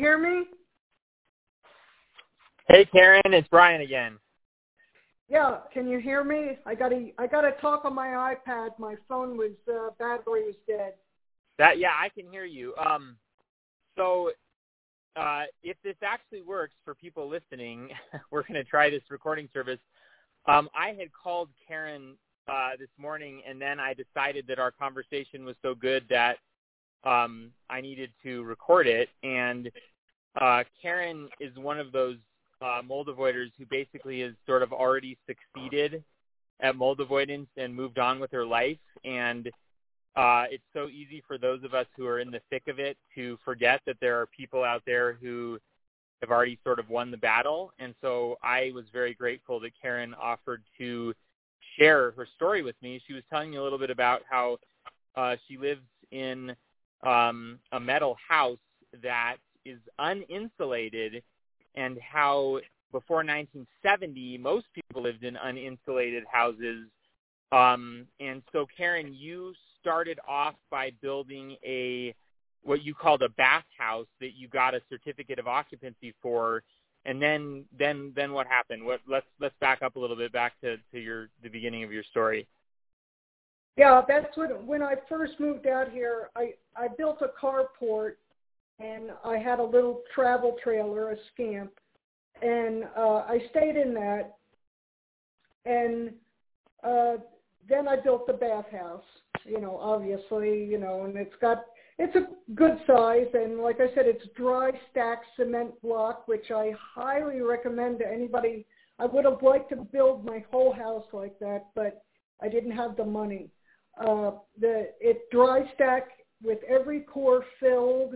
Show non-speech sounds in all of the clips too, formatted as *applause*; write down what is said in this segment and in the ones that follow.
hear me? Hey Karen, it's Brian again. Yeah, can you hear me? I got to I got to talk on my iPad. My phone was uh, battery was dead. That yeah, I can hear you. Um, so uh, if this actually works for people listening, *laughs* we're going to try this recording service. Um, I had called Karen uh, this morning, and then I decided that our conversation was so good that um, I needed to record it. And uh, Karen is one of those uh, mold avoiders who basically has sort of already succeeded at mold avoidance and moved on with her life. And uh, it's so easy for those of us who are in the thick of it to forget that there are people out there who have already sort of won the battle. And so I was very grateful that Karen offered to share her story with me. She was telling me a little bit about how uh, she lives in um, a metal house that is uninsulated and how before 1970 most people lived in uninsulated houses. Um, and so Karen, you started off by building a what you called a bathhouse that you got a certificate of occupancy for. And then then then what happened? What let's let's back up a little bit back to to your the beginning of your story. Yeah that's what when i first moved out here i i built a carport and i had a little travel trailer a scamp and uh i stayed in that and uh then i built the bathhouse you know obviously you know and it's got it's a good size, and like I said, it's dry stack cement block, which I highly recommend to anybody. I would have liked to build my whole house like that, but I didn't have the money. Uh, the it dry stack with every core filled.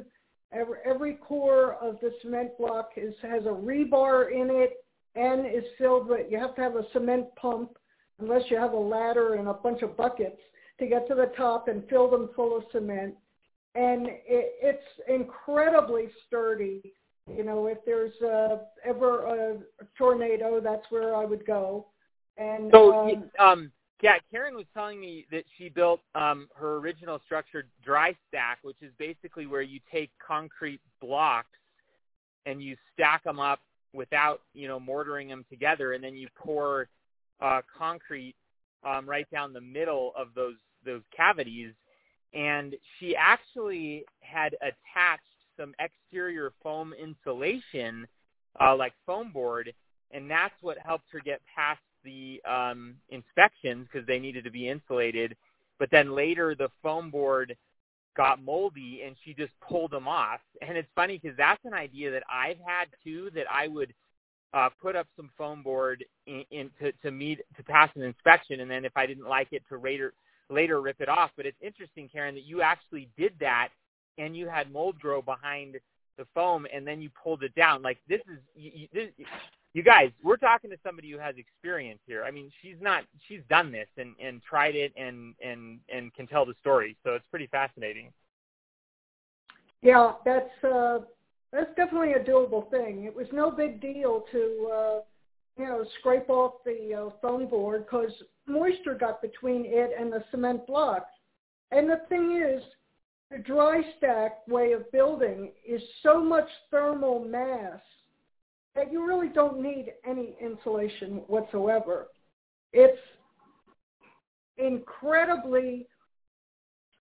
Every, every core of the cement block is has a rebar in it and is filled with. You have to have a cement pump, unless you have a ladder and a bunch of buckets to get to the top and fill them full of cement and it, it's incredibly sturdy. You know, if there's uh, ever a, tornado, that's where I would go. And so, um, um, yeah, Karen was telling me that she built um, her original structure dry stack, which is basically where you take concrete blocks and you stack them up without, you know, mortaring them together, and then you pour uh, concrete um, right down the middle of those those cavities. And she actually had attached some exterior foam insulation, uh, like foam board, and that's what helped her get past the um, inspections because they needed to be insulated. But then later, the foam board got moldy, and she just pulled them off. And it's funny because that's an idea that I've had too. That I would uh, put up some foam board in, in to, to meet to pass an inspection, and then if I didn't like it, to later later rip it off. But it's interesting, Karen, that you actually did that and you had mold grow behind the foam and then you pulled it down. Like this is you, this, you guys, we're talking to somebody who has experience here. I mean, she's not she's done this and and tried it and and and can tell the story. So it's pretty fascinating. Yeah, that's uh that's definitely a doable thing. It was no big deal to uh you know, scrape off the uh, foam board because moisture got between it and the cement blocks. And the thing is, the dry stack way of building is so much thermal mass that you really don't need any insulation whatsoever. It's incredibly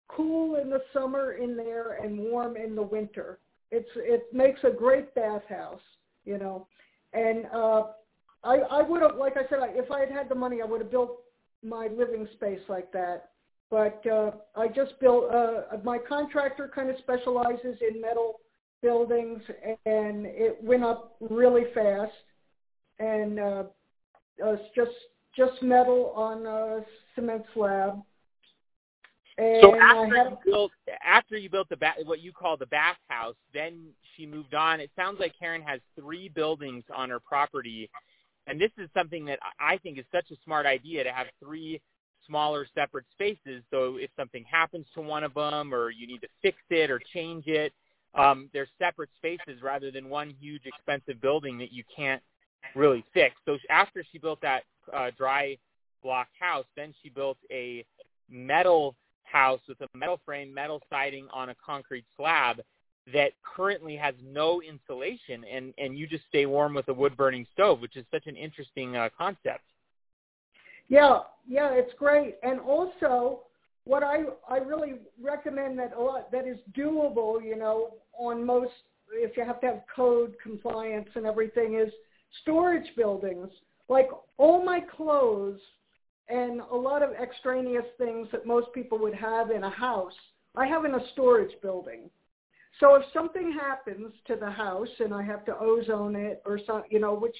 cool in the summer in there and warm in the winter. It's it makes a great bathhouse, you know. And uh I, I would have, like I said, if I had had the money, I would have built my living space like that. But uh, I just built. Uh, my contractor kind of specializes in metal buildings, and it went up really fast. And uh, it's just just metal on a cement slab. And so after had, you built after you built the ba- what you call the bathhouse, then she moved on. It sounds like Karen has three buildings on her property and this is something that I think is such a smart idea to have three smaller separate spaces. So if something happens to one of them or you need to fix it or change it, um, they're separate spaces rather than one huge expensive building that you can't really fix. So after she built that uh, dry block house, then she built a metal house with a metal frame, metal siding on a concrete slab that currently has no insulation, and and you just stay warm with a wood burning stove, which is such an interesting uh, concept. Yeah, yeah, it's great, and also what I I really recommend that a lot that is doable, you know, on most if you have to have code compliance and everything is storage buildings. Like all my clothes and a lot of extraneous things that most people would have in a house, I have in a storage building. So if something happens to the house and I have to ozone it or some, you know, which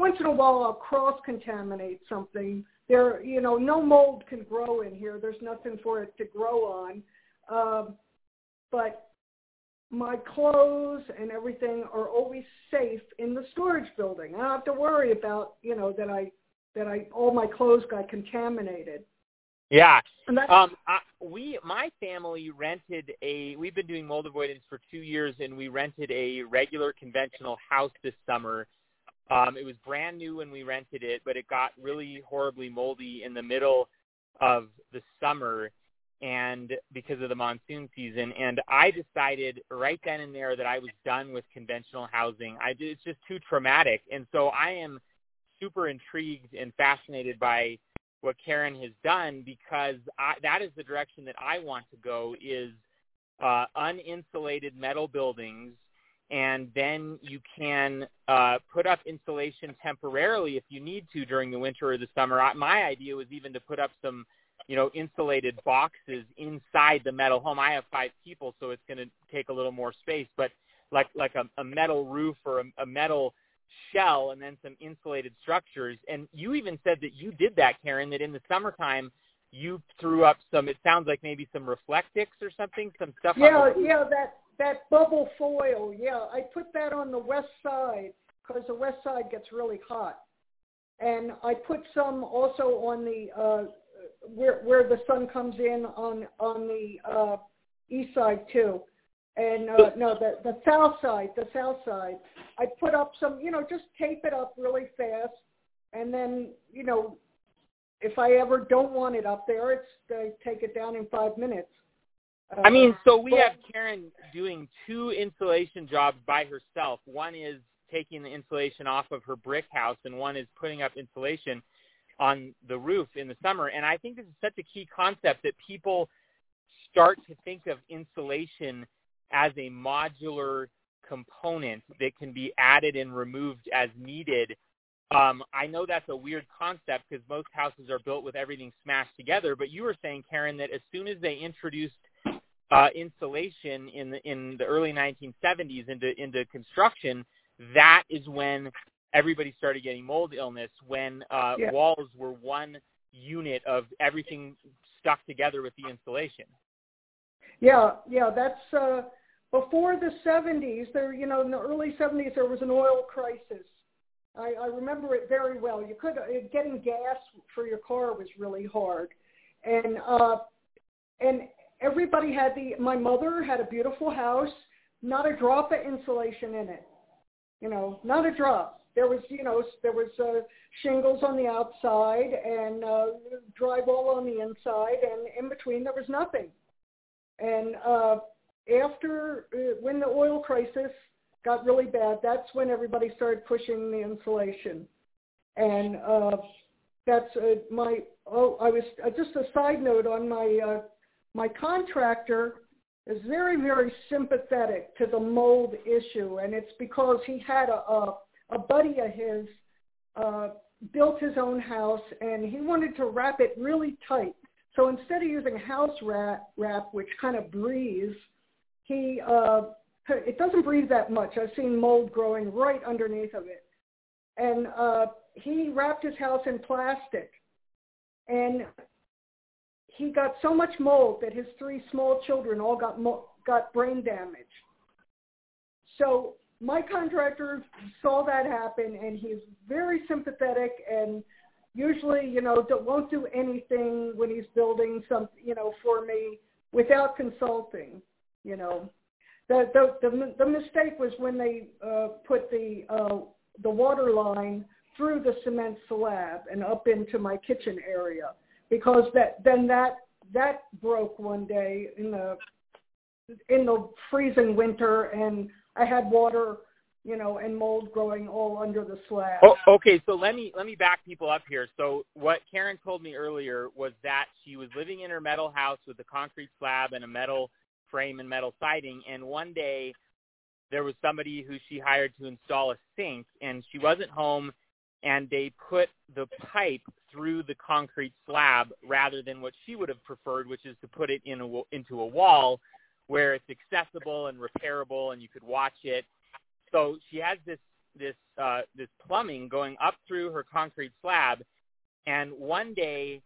once in a while I'll cross contaminate something. There, you know, no mold can grow in here. There's nothing for it to grow on. Um, but my clothes and everything are always safe in the storage building. I don't have to worry about, you know, that I that I all my clothes got contaminated. Yeah. Um, I, we, my family rented a. We've been doing mold avoidance for two years, and we rented a regular conventional house this summer. Um, it was brand new when we rented it, but it got really horribly moldy in the middle of the summer, and because of the monsoon season. And I decided right then and there that I was done with conventional housing. I it's just too traumatic, and so I am super intrigued and fascinated by what Karen has done because I, that is the direction that I want to go is uh, uninsulated metal buildings and then you can uh, put up insulation temporarily if you need to during the winter or the summer. My idea was even to put up some, you know, insulated boxes inside the metal home. I have five people, so it's going to take a little more space, but like like a, a metal roof or a, a metal shell and then some insulated structures. And you even said that you did that, Karen, that in the summertime you threw up some, it sounds like maybe some Reflectix or something, some stuff. Yeah, yeah, that, that bubble foil. Yeah, I put that on the west side because the west side gets really hot. And I put some also on the, uh, where, where the sun comes in on, on the, uh, east side too and uh, no, the the south side, the south side. I put up some, you know, just tape it up really fast, and then, you know, if I ever don't want it up there, it's I take it down in five minutes. Uh, I mean, so we have Karen doing two insulation jobs by herself. One is taking the insulation off of her brick house, and one is putting up insulation on the roof in the summer. And I think this is such a key concept that people start to think of insulation as a modular component that can be added and removed as needed. Um, I know that's a weird concept because most houses are built with everything smashed together. But you were saying, Karen, that as soon as they introduced uh, insulation in the in the early 1970s into into construction, that is when everybody started getting mold illness. When uh, yeah. walls were one unit of everything stuck together with the insulation. Yeah, yeah, that's uh, before the 70s, there, you know, in the early 70s, there was an oil crisis. I, I remember it very well. You could uh, getting gas for your car was really hard, and uh, and everybody had the. My mother had a beautiful house, not a drop of insulation in it. You know, not a drop. There was, you know, there was uh, shingles on the outside and uh, drywall on the inside, and in between there was nothing. And uh, after uh, when the oil crisis got really bad, that's when everybody started pushing the insulation, and uh, that's uh, my. Oh, I was uh, just a side note on my uh, my contractor is very very sympathetic to the mold issue, and it's because he had a a, a buddy of his uh, built his own house, and he wanted to wrap it really tight. So instead of using house wrap, wrap which kind of breathes, he uh, *laughs* it doesn't breathe that much. I've seen mold growing right underneath of it, and uh, he wrapped his house in plastic, and he got so much mold that his three small children all got got brain damage. So my contractor saw that happen, and he's very sympathetic and usually, you know, won't do anything when he's building some, you know, for me without consulting you know. The the the, the mistake was when they uh, put the uh, the water line through the cement slab and up into my kitchen area because that then that that broke one day in the in the freezing winter, and I had water, you know, and mold growing all under the slab. Oh, okay, so let me let me back people up here. So what Karen told me earlier was that she was living in her metal house with a concrete slab and a metal frame and metal siding, and one day there was somebody who she hired to install a sink, and she wasn't home, and they put the pipe through the concrete slab rather than what she would have preferred, which is to put it in a, into a wall where it's accessible and repairable and you could watch it. So she has this this uh, this plumbing going up through her concrete slab, and one day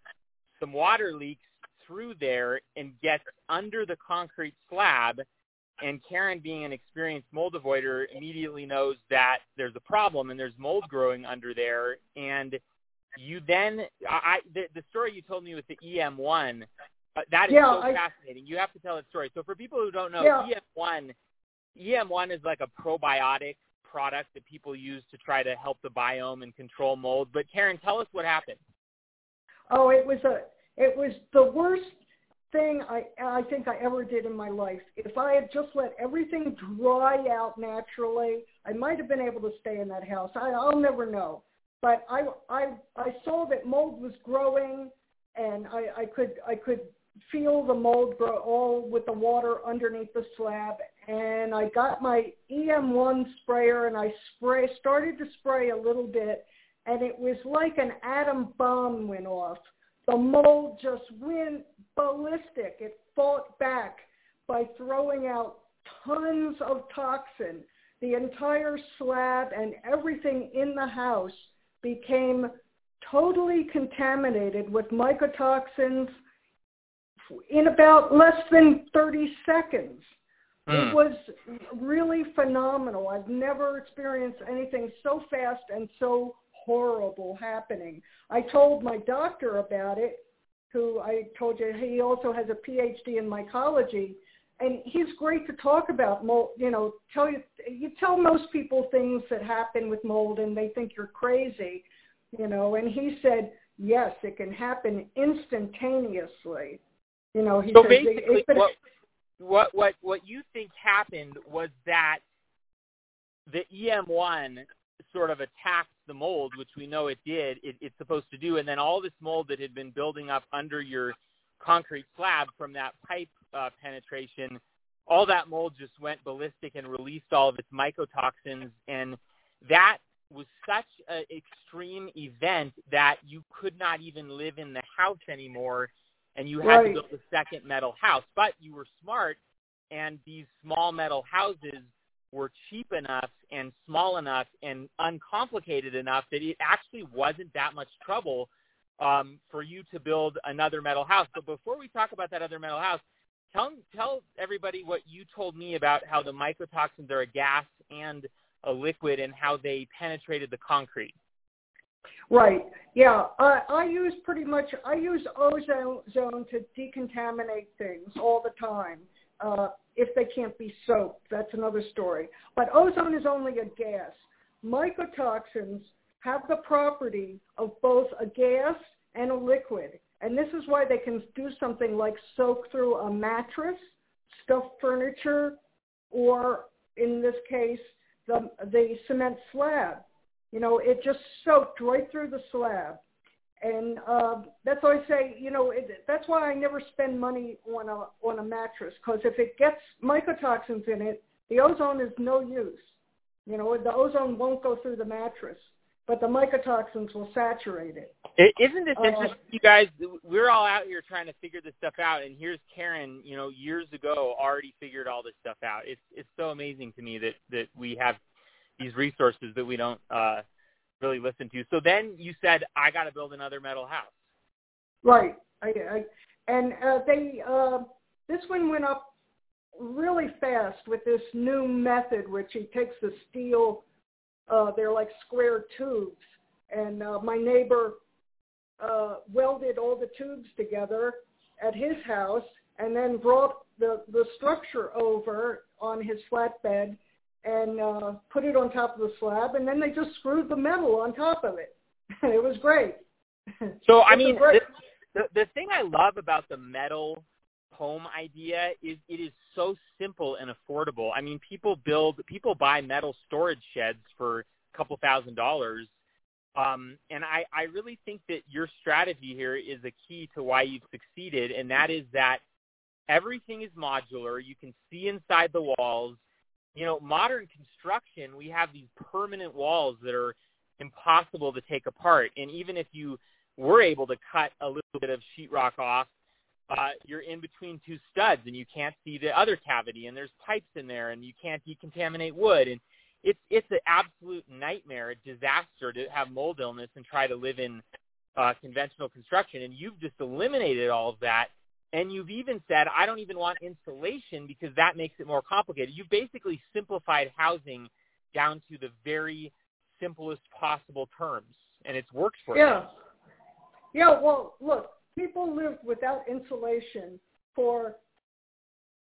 some water leaks through there and gets under the concrete slab. And Karen, being an experienced mold avoider, immediately knows that there's a problem and there's mold growing under there. And you then, I, the, the story you told me with the EM1, uh, that is Yeah, so I- fascinating. You have to tell that story. So for people who don't know, Yeah. EM1, EM1 is like a probiotic product that people use to try to help the biome and control mold. But Karen, tell us what happened. Oh, it was a it was the worst thing I I think I ever did in my life. If I had just let everything dry out naturally, I might have been able to stay in that house. I, I'll never know. But I I I saw that mold was growing, and I I could I could feel the mold grow all with the water underneath the slab. And I got my EM1 sprayer and I spray started to spray a little bit, and it was like an atom bomb went off the mold just went ballistic. It fought back by throwing out tons of toxin. The entire slab and everything in the house became totally contaminated with mycotoxins in about less than 30 seconds. Hmm. It was really phenomenal. I've never experienced anything so fast and so horrible happening. I told my doctor about it, who I told you he also has a PhD in mycology, and he's great to talk about mold. You know, tell you you tell most people things that happen with mold, and they think you're crazy. You know, and he said yes, it can happen instantaneously. You know, he So says basically, it's what what what what you think happened was that the EM1 sort of attacked the mold, which we know it did. It, it's supposed to do, and then all this mold that had been building up under your concrete slab from that pipe uh, penetration, all that mold just went ballistic and released all of its mycotoxins, and that was such an extreme event that you could not even live in the house anymore and you had Right. to build a second metal house. But you were smart, and these small metal houses were cheap enough and small enough and uncomplicated enough that it actually wasn't that much trouble um, for you to build another metal house. But before we talk about that other metal house, tell tell everybody what you told me about how the mycotoxins are a gas and a liquid and how they penetrated the concrete. Right. Yeah. I, I use pretty much. I use ozone zone to decontaminate things all the time. Uh, if they can't be soaked, that's another story. But ozone is only a gas. Mycotoxins have the property of both a gas and a liquid, and this is why they can do something like soak through a mattress, stuffed furniture, or in this case, the the cement slab. You know, it just soaked right through the slab. And uh, that's why I say, you know, it, that's why I never spend money on a on a mattress because if it gets mycotoxins in it, the ozone is no use. You know, the ozone won't go through the mattress, but the mycotoxins will saturate it. I- Isn't this Uh, interesting, you guys? We're all out here trying to figure this stuff out, and here's Karen, you know, years ago already figured all this stuff out. It's it's so amazing to me that that we have these resources that we don't uh, really listen to. So then you said, I got to build another metal house. Right. I, I, and uh, they uh, this one went up really fast with this new method, which he takes the steel. Uh, they're like square tubes, and uh, my neighbor uh, welded all the tubes together at his house, and then brought the the structure over on his flatbed and uh, put it on top of the slab, and then they just screwed the metal on top of it. *laughs* it was great. So I mean, great- the, the the thing I love about the metal home idea is it is so simple and affordable. I mean, people build, people buy metal storage sheds for a couple thousand dollars. Um, and I, I really think that your strategy here is a key to why you've succeeded, and that is that everything is modular. You can see inside the walls. You know, modern construction, we have these permanent walls that are impossible to take apart. And even if you were able to cut a little bit of sheetrock off, uh, you're in between two studs and you can't see the other cavity and there's pipes in there and you can't decontaminate wood and it's it's an absolute nightmare, a disaster to have mold illness and try to live in uh, conventional construction. And you've just eliminated all of that. And you've even said, I don't even want insulation because that makes it more complicated. You've basically simplified housing down to the very simplest possible terms, and it's worked for yeah. you. Yeah. Well, look, people lived without insulation for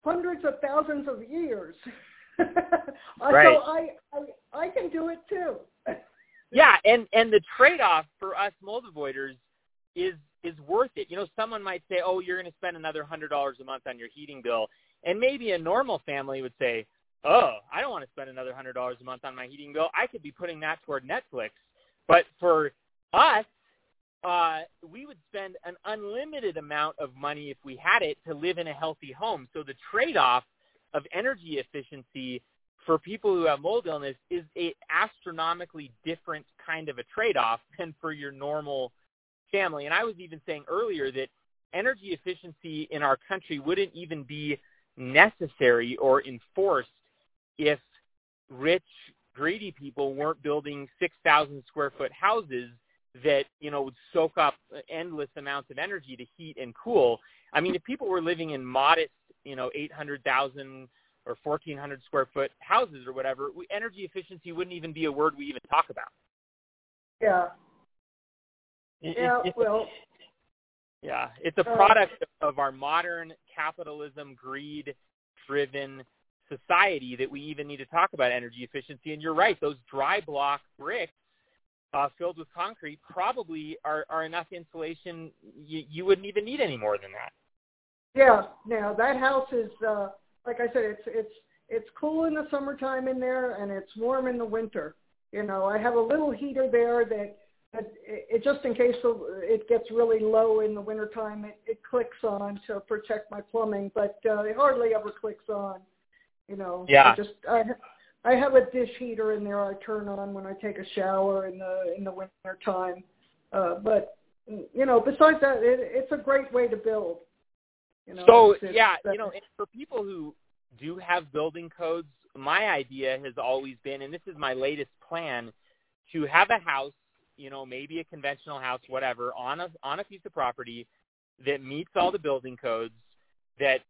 hundreds of thousands of years. *laughs* right. So I, I I can do it too. *laughs* yeah, and and the trade-off for us mold avoiders is is worth it. You know, someone might say, "Oh, you're going to spend another hundred dollars a month on your heating bill," and maybe a normal family would say, "Oh, I don't want to spend another hundred dollars a month on my heating bill. I could be putting that toward Netflix." But for us, uh, we would spend an unlimited amount of money if we had it to live in a healthy home. So the trade-off of energy efficiency for people who have mold illness is a astronomically different kind of a trade-off than for your normal family. And I was even saying earlier that energy efficiency in our country wouldn't even be necessary or enforced if rich, greedy people weren't building 6,000 square foot houses that, you know, would soak up endless amounts of energy to heat and cool. I mean, if people were living in modest you know 800,000 or 1,400 square foot houses or whatever, we, energy efficiency wouldn't even be a word we even talk about. Yeah. Yeah. well. Yeah, it's a uh, product of our modern capitalism, greed-driven society that we even need to talk about energy efficiency. And you're right; those dry block bricks uh, filled with concrete probably are, are enough insulation. You, you wouldn't even need any more than that. Yeah, now that house is uh like I said, it's it's it's cool in the summertime in there and it's warm in the winter. You know, I have a little heater there that, that it, it just in case it gets really low in the wintertime, it, it clicks on to protect my plumbing, but uh, it hardly ever clicks on. You know, yeah. I just I I have a dish heater in there I turn on when I take a shower in the in the winter time. Uh, but you know, besides that, it, it's a great way to build. You know, so it's, yeah, you know, for people who do have building codes, my idea has always been, and this is my latest plan, to have a house, you know, maybe a conventional house, whatever, on a on a piece of property that meets all the building codes that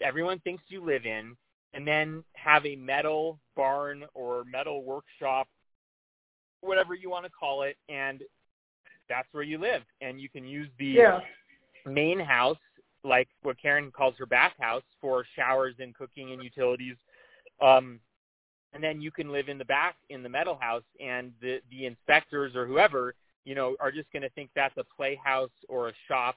everyone thinks you live in, and then have a metal barn or metal workshop, whatever you want to call it, and that's where you live, and you can use the yeah. main house like what Karen calls her bathhouse for showers and cooking and utilities. Um, and then you can live in the back in the metal house, and the the inspectors or whoever you know are just going to think that's a playhouse or a shop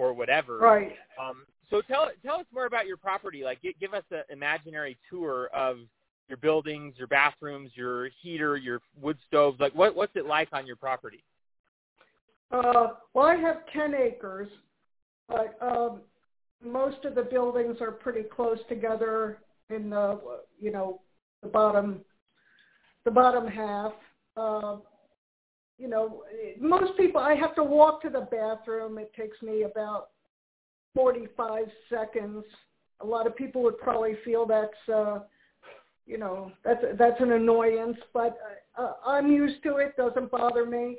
or whatever. Right. Um, so tell tell us more about your property. Like, give, give us an imaginary tour of your buildings, your bathrooms, your heater, your wood stoves. Like, what what's it like on your property? Uh, well, I have ten acres, but um, most of the buildings are pretty close together in the you know the bottom the bottom half. Uh, you know, most people I have to walk to the bathroom. It takes me about 45 seconds. A lot of people would probably feel that's uh, you know that's that's an annoyance, but uh, I'm used to it. Doesn't bother me.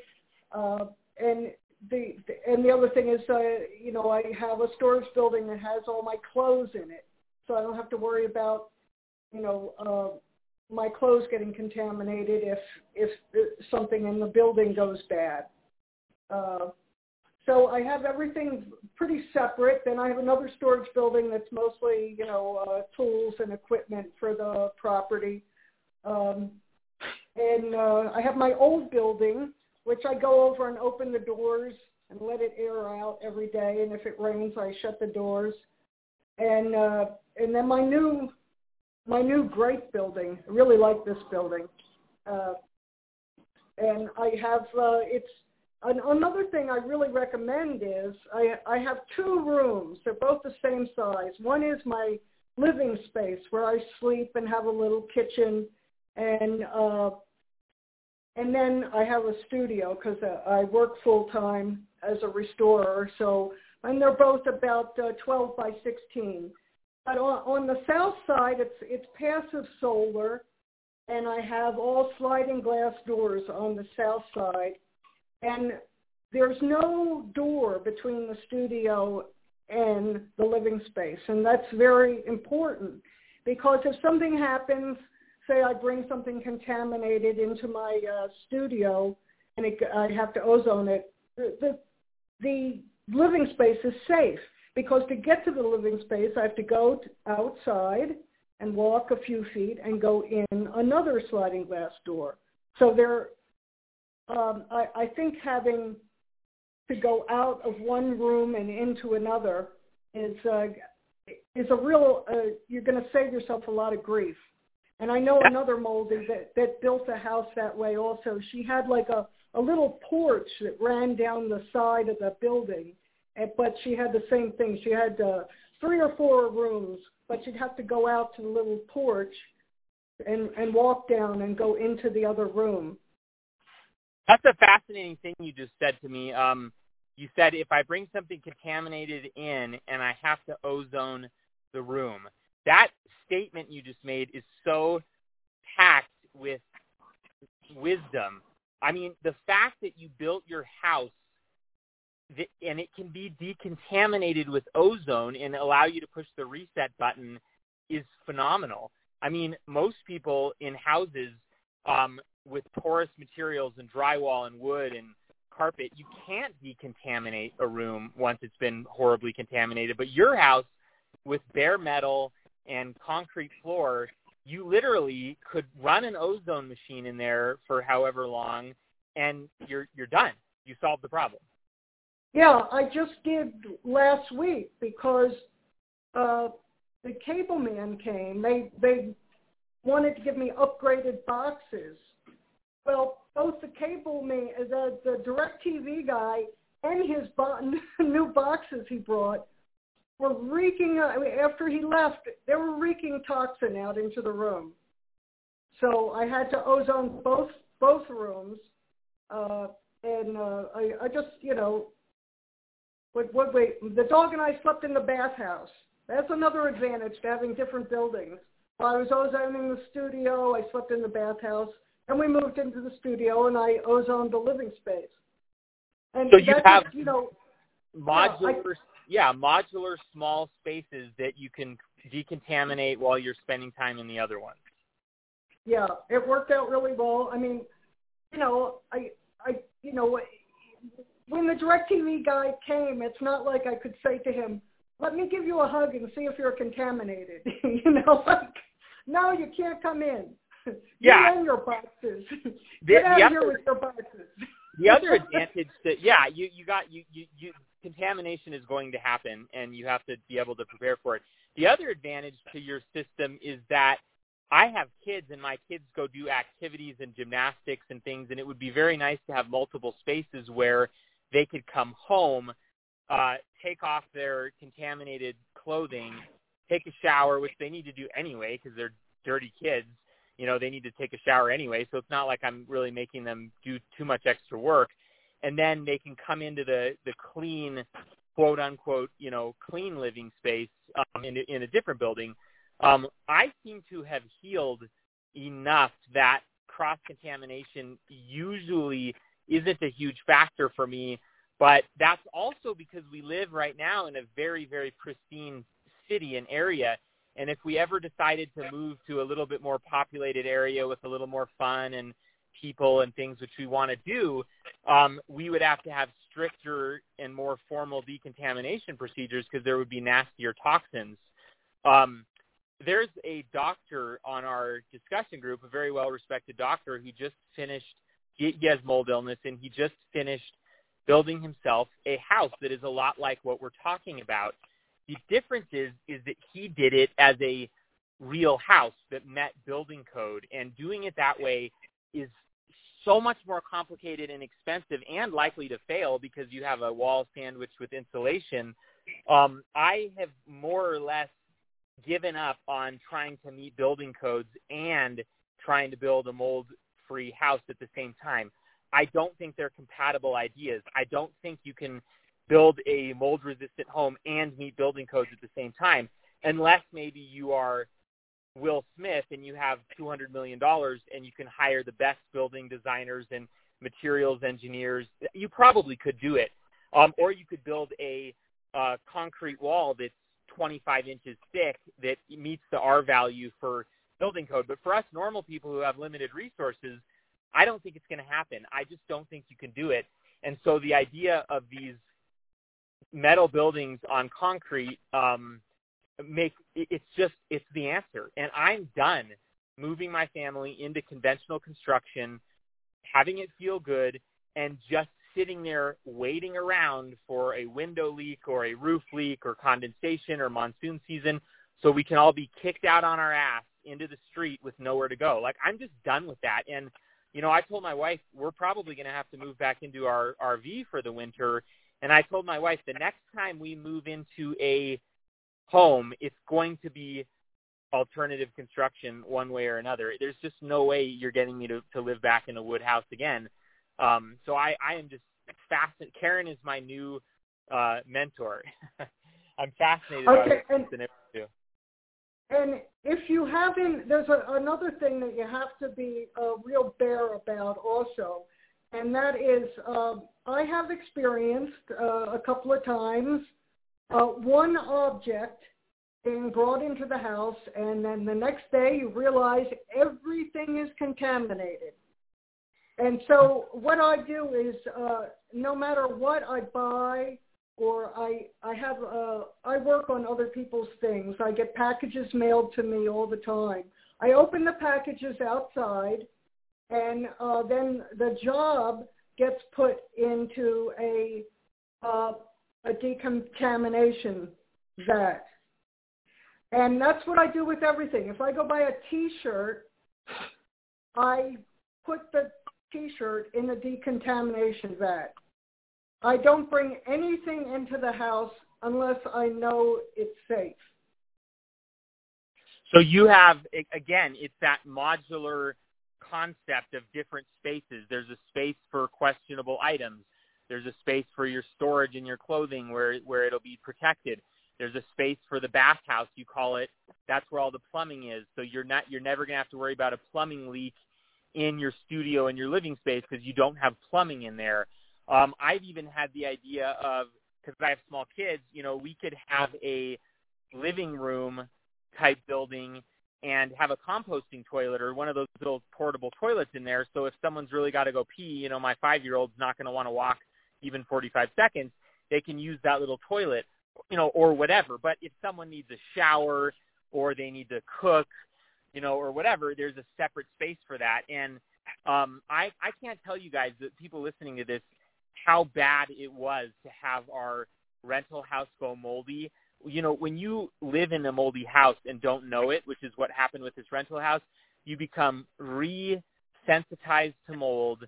Uh, and the and the other thing is, uh, you know, I have a storage building that has all my clothes in it, so I don't have to worry about, you know, uh, my clothes getting contaminated if if something in the building goes bad. Uh, so I have everything pretty separate. Then I have another storage building that's mostly, you know, uh, tools and equipment for the property. Um, and uh, I have my old building which I go over and open the doors and let it air out every day. And if it rains, I shut the doors. and uh, and then my new my new great building. I really like this building, uh, and I have uh, it's an, another thing I really recommend is I I have two rooms. They're both the same size. One is my living space where I sleep and have a little kitchen, and uh, and then I have a studio because uh, I work full time as a restorer. So and they're both about uh, 12 by 16. But on, on the south side, it's it's passive solar, and I have all sliding glass doors on the south side, and there's no door between the studio and the living space, and that's very important. Because if something happens, say I bring something contaminated into my uh, studio and it, I have to ozone it, the, the the living space is safe because to get to the living space, I have to go outside and walk a few feet and go in another sliding glass door. So there, um, I, I think having to go out of one room and into another is uh, is a real. Uh, you're going to save yourself a lot of grief. And I know another moldy that that built a house that way. Also, she had like a a little porch that ran down the side of the building, but she had the same thing. She had uh, three or four rooms, but she'd have to go out to the little porch and and walk down and go into the other room. That's a fascinating thing you just said to me. Um, you said if I bring something contaminated in and I have to ozone the room. That statement you just made is so packed with wisdom. I mean, the fact that you built your house and it can be decontaminated with ozone and allow you to push the reset button is phenomenal. I mean, most people in houses um, with porous materials and drywall and wood and carpet, you can't decontaminate a room once it's been horribly contaminated. But your house with bare metal and concrete floor, you literally could run an ozone machine in there for however long and you're you're done. You solved the problem. Yeah, I just did last week because uh, the cable man came. They they wanted to give me upgraded boxes. Well, both the cable man, the the DirecTV guy, and his bo- *laughs* new boxes he brought were reeking. I mean, after he left, they were reeking toxin out into the room. So I had to ozone both both rooms, uh, and uh, I, I just you know what, what, wait, the dog and I slept in the bathhouse. That's another advantage to having different buildings. While I was ozoning the studio, I slept in the bathhouse, and we moved into the studio, and I ozoned the living space. And so you have, just, you know, modular, yeah, I, yeah, modular small spaces that you can decontaminate while you're spending time in the other ones. Yeah, it worked out really well. I mean, you know, I, I, you know, when the DirecTV guy came, it's not like I could say to him, "Let me give you a hug and see if you're contaminated." *laughs* you know, like, no, you can't come in. *laughs* Yeah. Get in your boxes. *laughs* The, Get out of here other, with your boxes. the other advantage that yeah, you you got you, you you contamination is going to happen, and you have to be able to prepare for it. The other advantage to your system is that I have kids and my kids go do activities and gymnastics and things and it would be very nice to have multiple spaces where they could come home, uh, take off their contaminated clothing, take a shower, which they need to do anyway because they're dirty kids. You know, they need to take a shower anyway, so it's not like I'm really making them do too much extra work. And then they can come into the the clean, quote unquote, you know, clean living space um, in in a different building. Um, I seem to have healed enough that cross contamination usually isn't a huge factor for me. But that's also because we live right now in a very, very pristine city and area. And if we ever decided to move to a little bit more populated area with a little more fun and people and things which we want to do, um, we would have to have stricter and more formal decontamination procedures because there would be nastier toxins. Um, there's a doctor on our discussion group, a very well-respected doctor who just finished he, he has mold illness, and he just finished building himself a house that is a lot like what we're talking about. The difference is is that he did it as a real house that met building code, and doing it that way is so much more complicated and expensive and likely to fail because you have a wall sandwiched with insulation. Um, I have more or less given up on trying to meet building codes and trying to build a mold-free house at the same time. I don't think they're compatible ideas. I don't think you can build a mold-resistant home and meet building codes at the same time, unless maybe you are Will Smith and you have $200 million and you can hire the best building designers and materials engineers. You probably could do it. Um, or you could build a uh, concrete wall that's 25 inches thick that meets the R value for building code. But for us normal people who have limited resources, I don't think it's going to happen. I just don't think you can do it. And so the idea of these metal buildings on concrete um, make it's just it's the answer. And I'm done moving my family into conventional construction, having it feel good, and just sitting there waiting around for a window leak or a roof leak or condensation or monsoon season so we can all be kicked out on our ass into the street with nowhere to go. Like I'm just done with that. And you know, I told my wife we're probably going to have to move back into our RV for the winter. And I told my wife the next time we move into a home, it's going to be alternative construction one way or another. There's just no way you're getting me to, to live back in a wood house again. Um, so I, I am just fascinated. Karen is my new uh, mentor. *laughs* I'm fascinated okay, by and if you haven't, there's a, another thing that you have to be a real bear about also, and that is uh, I have experienced uh, a couple of times uh, one object being brought into the house, and then the next day you realize everything is contaminated. And so what I do is, uh, no matter what I buy or I I have uh, I work on other people's things. I get packages mailed to me all the time. I open the packages outside, and uh, then the job gets put into a uh, a decontamination vat. And that's what I do with everything. If I go buy a T-shirt, I put the T-shirt in a decontamination vat. I don't bring anything into the house unless I know it's safe. So you have, again, it's that modular concept of different spaces. There's a space for questionable items. There's a space for your storage and your clothing where where it'll be protected. There's a space for the bathhouse, you call it. That's where all the plumbing is. So you're not you're never going to have to worry about a plumbing leak in your studio and your living space because you don't have plumbing in there. Um, I've even had the idea of because I have small kids, you know, we could have a living room type building and have a composting toilet or one of those little portable toilets in there. So if someone's really got to go pee, you know, my five year old's not going to want to walk even 45 seconds, they can use that little toilet, you know, or whatever. But if someone needs a shower or they need to cook, you know, or whatever, there's a separate space for that. And um, I, I can't tell you guys, that people listening to this, how bad it was to have our rental house go moldy. You know, when you live in a moldy house and don't know it, which is what happened with this rental house, you become re-sensitized to mold.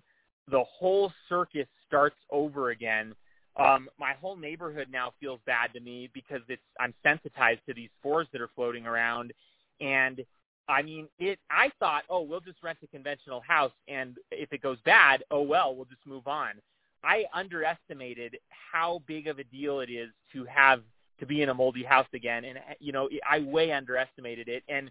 The whole circus starts over again. Um, my whole neighborhood now feels bad to me because it's I'm sensitized to these spores that are floating around, and I mean it. I thought, oh, we'll just rent a conventional house, and if it goes bad, oh well, we'll just move on. I underestimated how big of a deal it is to have to be in a moldy house again, and you know I way underestimated it. And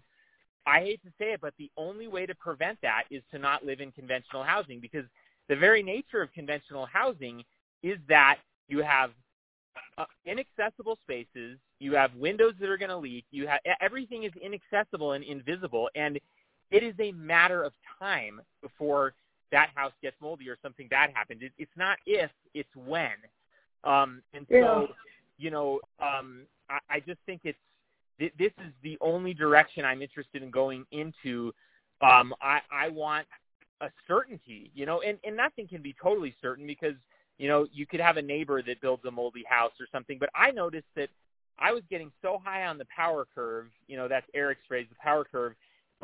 I hate to say it, but the only way to prevent that is to not live in conventional housing because the very nature of conventional housing is that you have uh, inaccessible spaces, you have windows that are going to leak, you have everything is inaccessible and invisible, and it is a matter of time before that house gets moldy or something bad happens. It, it's not if, it's when. Um, and so, yeah. you know, um, I, I just think it's th- this is the only direction I'm interested in going into. Um, I, I want a certainty, you know, and, and nothing can be totally certain because, you know, you could have a neighbor that builds a moldy house or something. But I noticed that I was getting so high on the power curve, you know, that's Erik's phrase, the power curve,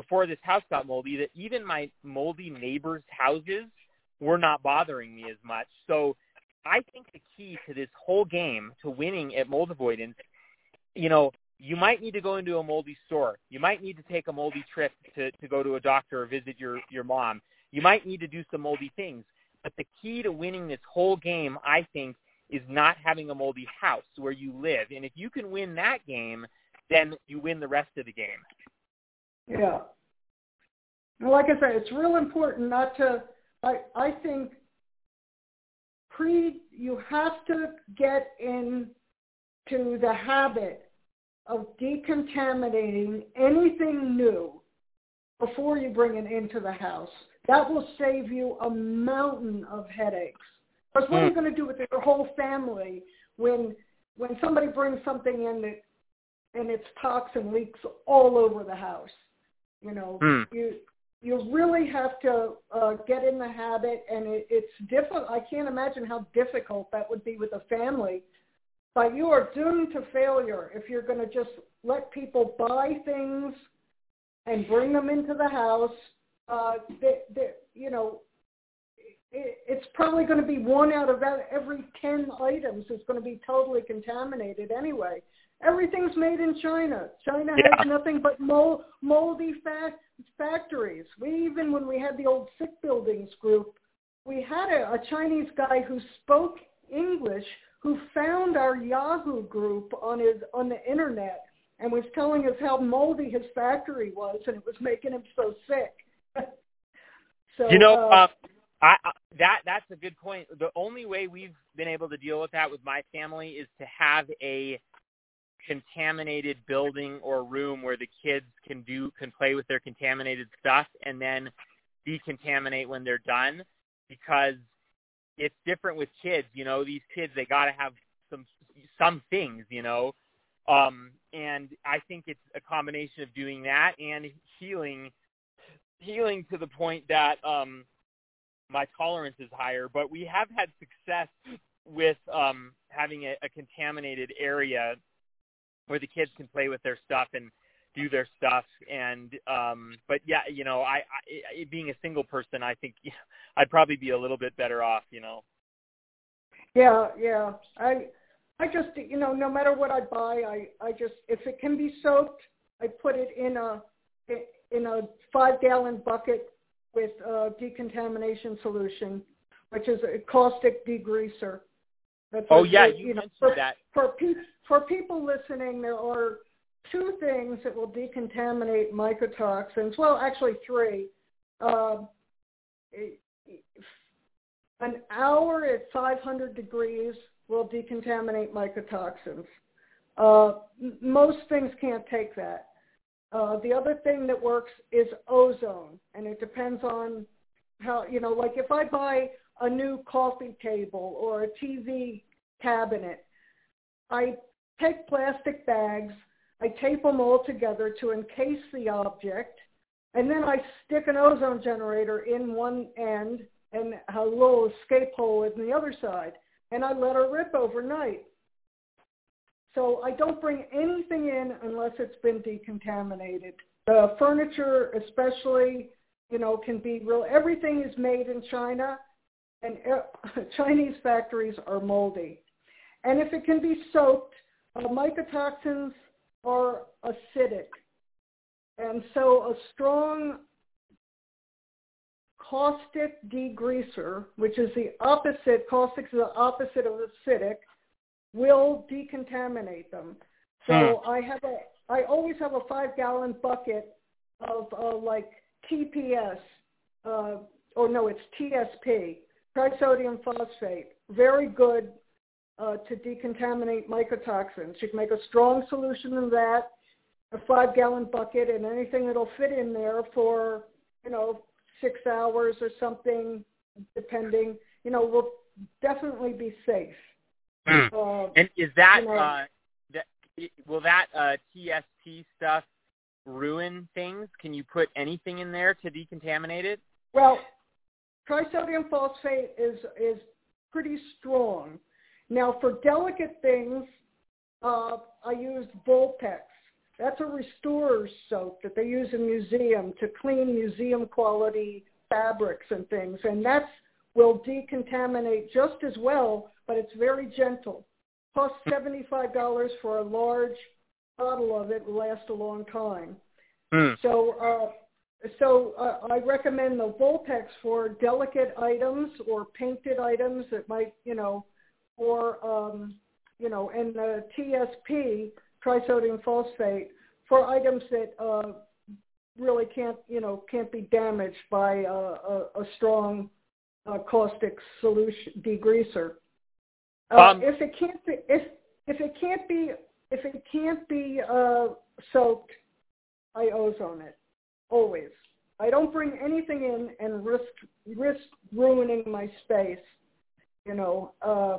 before this house got moldy that even my moldy neighbors' houses were not bothering me as much. So I think the key to this whole game to winning at mold avoidance, you know, you might need to go into a moldy store. You might need to take a moldy trip to, to go to a doctor or visit your, your mom. You might need to do some moldy things. But the key to winning this whole game, I think, is not having a moldy house where you live. And if you can win that game, then you win the rest of the game. Yeah. Like I said, it's real important not to. I I think pre you have to get into the habit of decontaminating anything new before you bring it into the house. That will save you a mountain of headaches. Because what are you hmm. going to do with your whole family when when somebody brings something in that and its toxin leaks all over the house? You know, mm. you you really have to uh, get in the habit, and it, it's difficult. I can't imagine how difficult that would be with a family. But you are doomed to failure if you're going to just let people buy things and bring them into the house. Uh, they, they, you know, it, it's probably going to be one out of every 10 items is going to be totally contaminated anyway. Everything's made in China. China yeah. has nothing but mold, moldy fa- factories. We even when we had the old sick buildings group, we had a, a Chinese guy who spoke English who found our Yahoo group on his on the internet and was telling us how moldy his factory was and it was making him so sick. *laughs* so you know, uh, uh, I, I, that that's a good point. The only way we've been able to deal with that with my family is to have a contaminated building or room where the kids can do can play with their contaminated stuff and then decontaminate when they're done. Because it's different with kids you know these kids they got to have some some things you know? Um and i think it's a combination of doing that and healing healing to the point that um my tolerance is higher. But we have had success with um having a, a contaminated area where the kids can play with their stuff and do their stuff. And um but yeah you know i, I being a single person i think *laughs* i'd probably be a little bit better off you know. Yeah yeah. I i just you know no matter what i buy i i just if it can be soaked i put it in a in a five gallon bucket with a decontamination solution which is a caustic degreaser oh yeah, you, you know, mentioned for, that. For, pe- for people listening, there are two things that will decontaminate mycotoxins. Well, actually three. Uh, an hour at 500 degrees will decontaminate mycotoxins. Uh, most things can't take that. Uh, the other thing that works is ozone, and it depends on how, you know, like if I buy a new coffee table or a TV cabinet. I take plastic bags, I tape them all together to encase the object, and then I stick an ozone generator in one end and a little escape hole in the other side, and I let her rip overnight. So I don't bring anything in unless it's been decontaminated. The furniture especially, you know, can be real. Everything is made in China and *laughs* Chinese factories are moldy. And if it can be soaked, uh, mycotoxins are acidic. And so a strong caustic degreaser, which is the opposite, caustic is the opposite of acidic, will decontaminate them. So hmm. I have a, I always have a five gallon bucket of uh, like TPS, uh, or no, it's TSP, trisodium phosphate, very good uh, to decontaminate mycotoxins. You can make a strong solution of that, a five-gallon bucket, and anything that'll fit in there for, you know, six hours or something, depending, you know, will definitely be safe. Mm. Uh, and is that, you know, uh, that will that uh, TSP stuff ruin things? Can you put anything in there to decontaminate it? Well, trisodium phosphate is is pretty strong. Now, for delicate things, uh, I used Vulpex. That's a restorer soap that they use in museum to clean museum quality fabrics and things, and that will decontaminate just as well, but it's very gentle. Costs seventy-five dollars for a large bottle of it. Will last a long time. Mm. So, uh, so uh, I recommend the Vulpex for delicate items or painted items that might, you know, or um, you know, and the TSP trisodium phosphate for items that uh, really can't, you know, can't be damaged by a, a, a strong uh, caustic solution degreaser. Uh, Um, if it can't be, if if it can't be, if it can't be uh, soaked, I ozone it always. I don't bring anything in and risk risk ruining my space. You know, uh,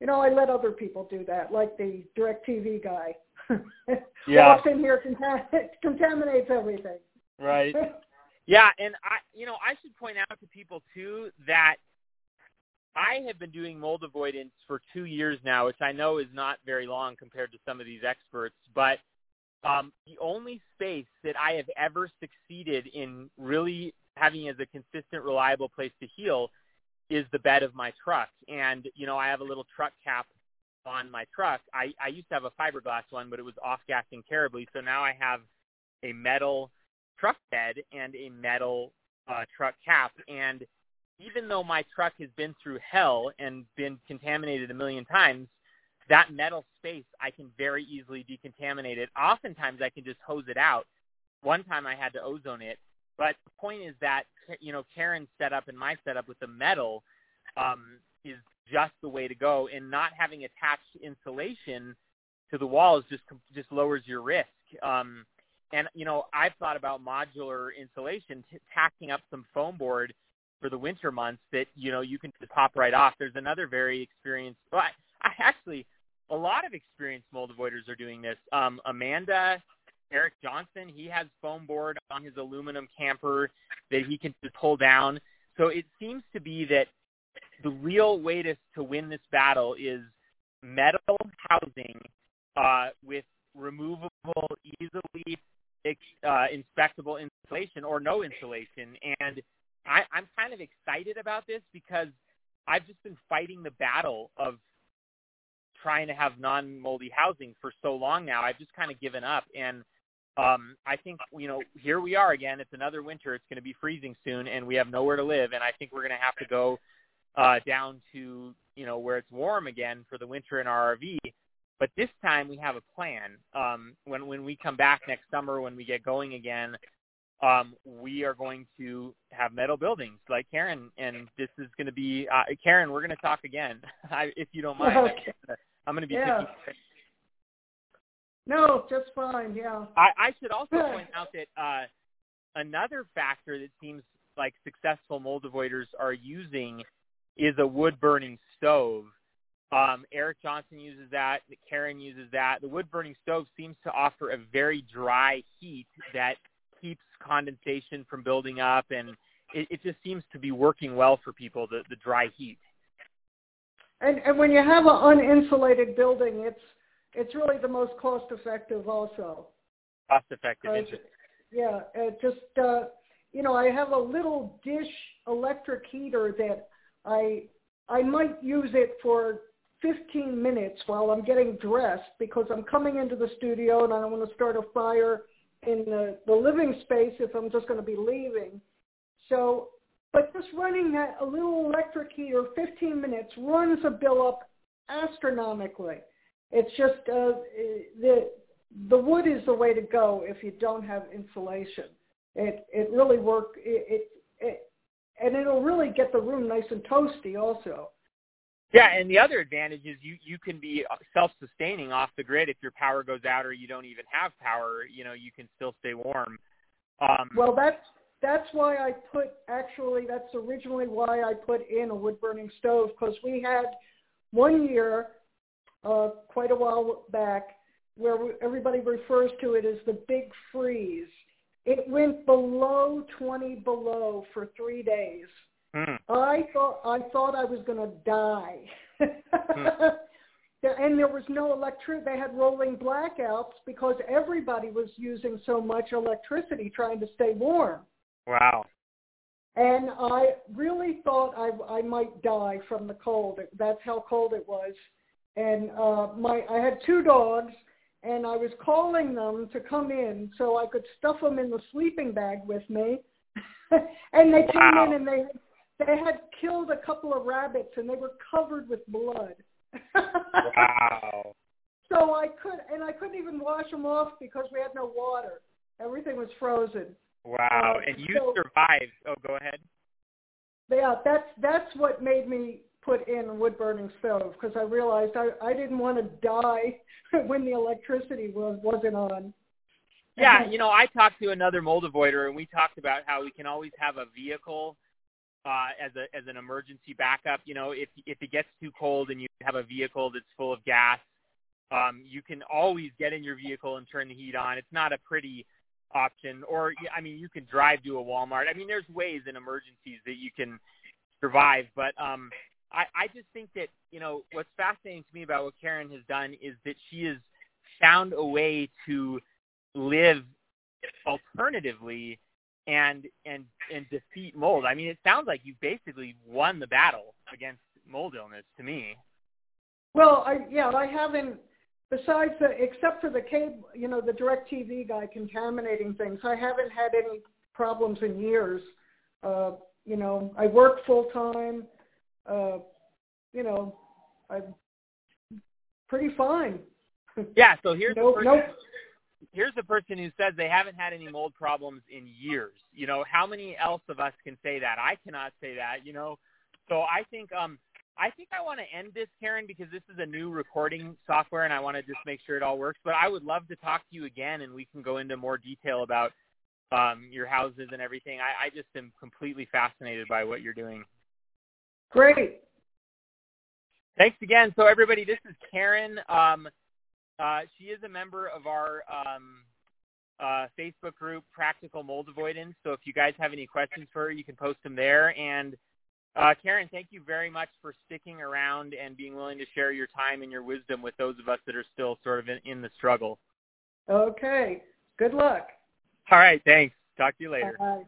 you know, I let other people do that, like the Directv guy. *laughs* Yeah. Walks in here, contam- *laughs* contaminates everything. Right. *laughs* Yeah, and I, you know, I should point out to people too that I have been doing mold avoidance for two years now, which I know is not very long compared to some of these experts, but um, the only space that I have ever succeeded in really having as a consistent, reliable place to heal is the bed of my truck. And you know, I have a little truck cap on my truck. I, I used to have a fiberglass one, but it was off gassing terribly, so now I have a metal truck bed and a metal uh, truck cap. And even though my truck has been through hell and been contaminated a million times, that metal space I can very easily decontaminate it. Oftentimes I can just hose it out. One time I had to ozone it, but the point is that you know Karen's setup and my setup with the metal um, is just the way to go, and not having attached insulation to the walls just just lowers your risk. Um, and you know I've thought about modular insulation, t- tacking up some foam board for the winter months that you know you can just pop right off. There's another very experienced. Well, I, I actually a lot of experienced mold avoiders are doing this. Um, Amanda, Erik Johnson, he has foam board on his aluminum camper that he can just pull down. So it seems to be that the real way to to win this battle is metal housing uh, with removable, easily uh, inspectable insulation or no insulation. And I, I'm kind of excited about this because I've just been fighting the battle of trying to have non-moldy housing for so long now. I've just kind of given up, and um, I think you know here we are again. It's another winter. It's going to be freezing soon, and we have nowhere to live. And I think we're going to have to go uh, down to you know where it's warm again for the winter in our RV. But this time we have a plan. Um, when when we come back next summer, when we get going again, um, we are going to have metal buildings like Karen, and this is going to be uh, Karen. We're going to talk again, *laughs* I, if you don't mind. Okay. I'm going to be Yeah. picking. No, just fine. Yeah. I, I should also point out that uh, another factor that seems like successful mold avoiders are using is a wood burning stove. Um, Erik Johnson uses that. Karen uses that. The wood burning stove seems to offer a very dry heat that keeps condensation from building up, and it, it just seems to be working well for people. The the dry heat. And and when you have an uninsulated building, it's it's really the most cost effective also. Cost effective, Interesting. yeah, it just uh, you know, I have a little dish electric heater that I I might use it for 15 minutes while I'm getting dressed because I'm coming into the studio and I don't want to start a fire in the, the living space if I'm just going to be leaving. So, but just running that a little electric heater 15 minutes runs a bill up astronomically. It's just uh, the the wood is the way to go if you don't have insulation. It it really work it, it, it and it'll really get the room nice and toasty also. Yeah, and the other advantage is you you can be self-sustaining off the grid if your power goes out or you don't even have power. You know, you can still stay warm. Um, Well, that's that's why I put actually that's originally why I put in a wood burning stove because we had one year uh, quite a while back where everybody refers to it as the big freeze. It went below 20 below for three days. hmm. I thought I thought I was going to die. *laughs* and there was no electricity. They had rolling blackouts because everybody was using so much electricity trying to stay warm. Wow. And I really thought I, I might die from the cold. That's how cold it was. And uh, my I had two dogs, and I was calling them to come in so I could stuff them in the sleeping bag with me. *laughs* and they came wow. in and they they had killed a couple of rabbits and they were covered with blood. wow. *laughs* So I could and I couldn't even wash them off because we had no water. Everything was frozen. Wow. Uh, and you so, survived. Oh, go ahead. Yeah, that's that's what made me put in wood burning stove because I realized I I didn't want to die *laughs* when the electricity was wasn't on. Yeah, you know, I talked to another mold avoider and we talked about how we can always have a vehicle uh, as a as an emergency backup. You know, if if it gets too cold and you have a vehicle that's full of gas, um, you can always get in your vehicle and turn the heat on. It's not a pretty option, or I mean, you can drive to a Walmart. I mean, there's ways in emergencies that you can survive, but um, I, I just think that you know what's fascinating to me about what Karen has done is that she has found a way to live alternatively and and and defeat mold. I mean, it sounds like you basically won the battle against mold illness to me. Well, I yeah, I haven't besides the except for the cable, you know, the DirecTV guy contaminating things. I haven't had any problems in years. Uh, you know, I work full time. Uh, you know, I'm pretty fine. Yeah, so here's no, the person, no. here's the person who says they haven't had any mold problems in years. You know, how many else of us can say that? I cannot say that, you know. So I think um I think I want to end this, Karen, because this is a new recording software, and I want to just make sure it all works. But I would love to talk to you again, and we can go into more detail about um, your houses and everything. I, I just am completely fascinated by what you're doing. Great. Thanks again. So everybody, this is Karen. Um, uh, she is a member of our um, uh, Facebook group, Practical Mold Avoidance. So if you guys have any questions for her, you can post them there. And uh, Karen, thank you very much for sticking around and being willing to share your time and your wisdom with those of us that are still sort of in, in the struggle. Okay. Good luck. All right. Thanks. Talk to you later. Bye.